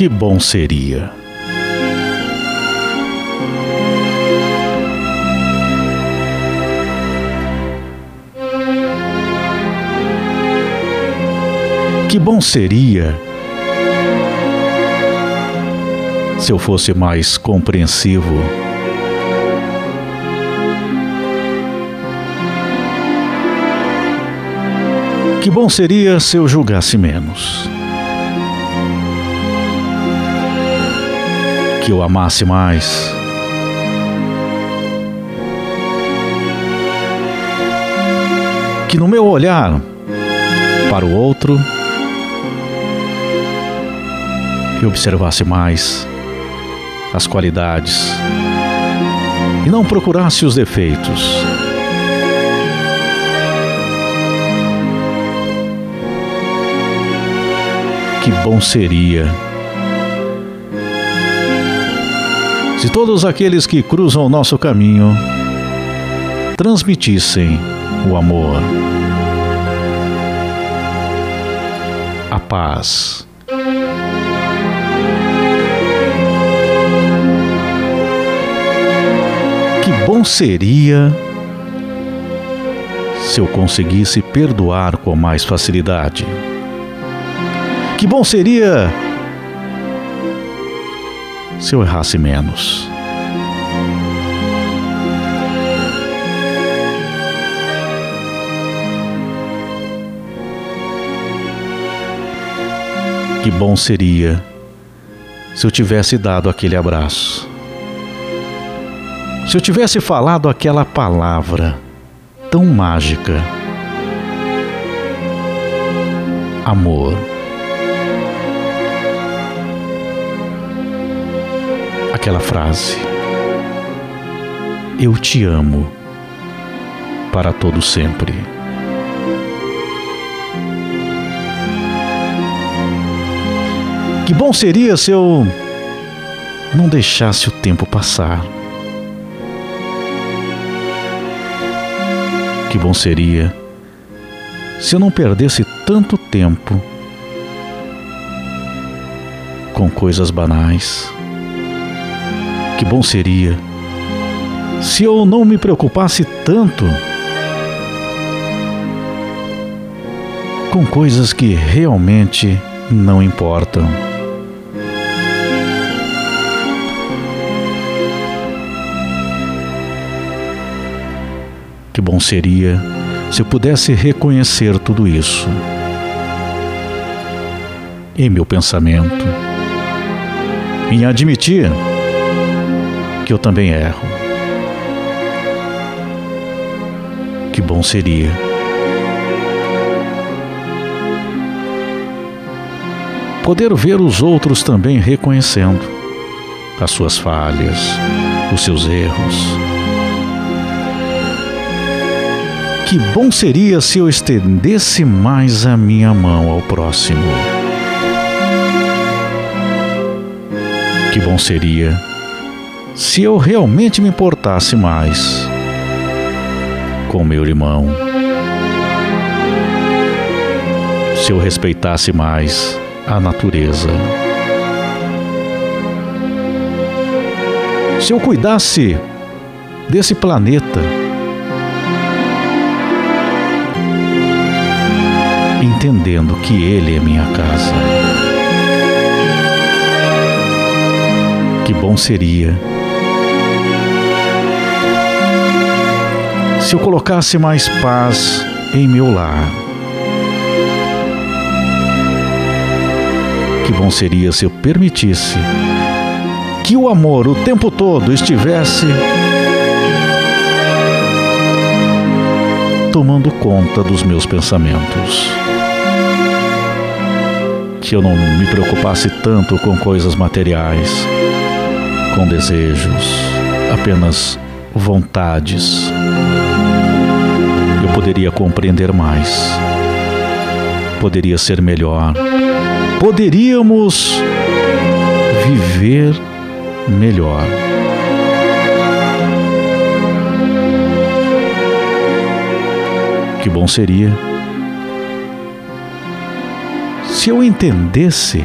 Que bom seria. Que bom seria se eu fosse mais compreensivo. Que bom seria se eu julgasse menos. Que eu amasse mais. Que no meu olhar para o outro, que observasse mais as qualidades e não procurasse os defeitos. Que bom seria se todos aqueles que cruzam o nosso caminho transmitissem o amor, a paz bom seria se eu conseguisse perdoar com mais facilidade. Que bom seria se eu errasse menos. Que bom seria se eu tivesse dado aquele abraço. Se eu tivesse falado aquela palavra tão mágica, amor, aquela frase, eu te amo para todo sempre. Que bom seria se eu não deixasse o tempo passar. Que bom seria se eu não perdesse tanto tempo com coisas banais. Que bom seria se eu não me preocupasse tanto com coisas que realmente não importam. Que bom seria se eu pudesse reconhecer tudo isso em meu pensamento, em admitir que eu também erro. Que bom seria. Poder ver os outros também reconhecendo as suas falhas, os seus erros Que bom seria se eu estendesse mais a minha mão ao próximo. Que bom seria se eu realmente me importasse mais com meu irmão. Se eu respeitasse mais a natureza. Se eu cuidasse desse planeta entendendo que Ele é minha casa. Que bom seria se eu colocasse mais paz em meu lar. Que bom seria se eu permitisse que o amor o tempo todo estivesse tomando conta dos meus pensamentos que eu não me preocupasse tanto com coisas materiais, com desejos, apenas vontades. Poderia compreender mais, poderia ser melhor, poderíamos viver melhor. Que bom seria se eu entendesse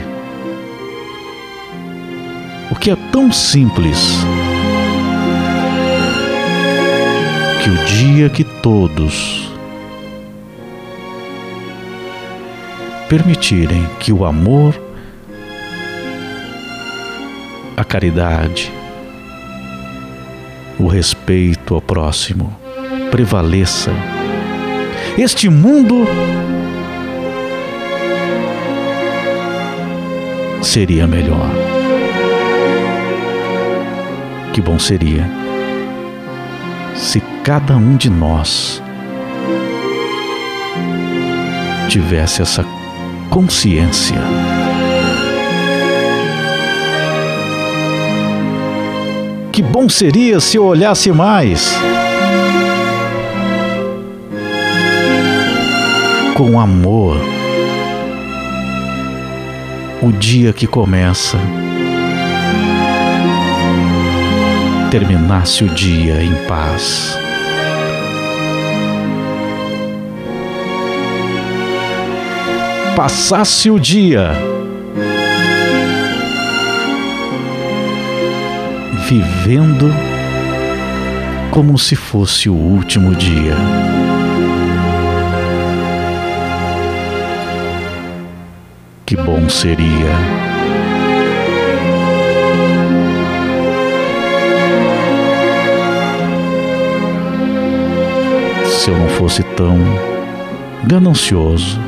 o que é tão simples que o dia que todos permitirem que o amor, a caridade, o respeito ao próximo prevaleça, este mundo seria melhor. Que bom seria se cada um de nós tivesse essa consciência. Que bom seria se eu olhasse mais com amor o dia que começa. Terminasse o dia em paz. Passasse o dia vivendo como se fosse o último dia. Que bom seria. Se eu não fosse tão ganancioso.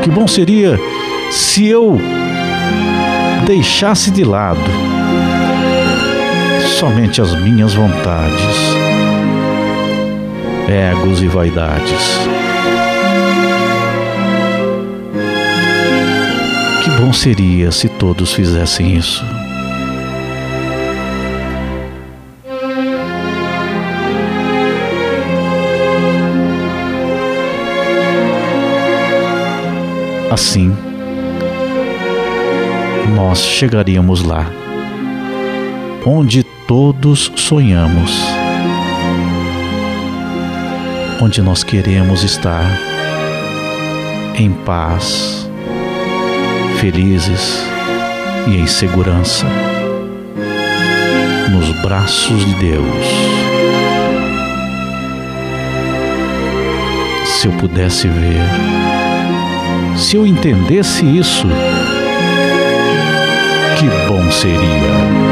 Que bom seria se eu deixasse de lado somente as minhas vontades, egos e vaidades. Que bom seria se todos fizessem isso. Assim, nós chegaríamos lá, onde todos sonhamos, onde nós queremos estar em paz, felizes e em segurança, nos braços de Deus. Se eu pudesse ver, se eu entendesse isso, que bom seria!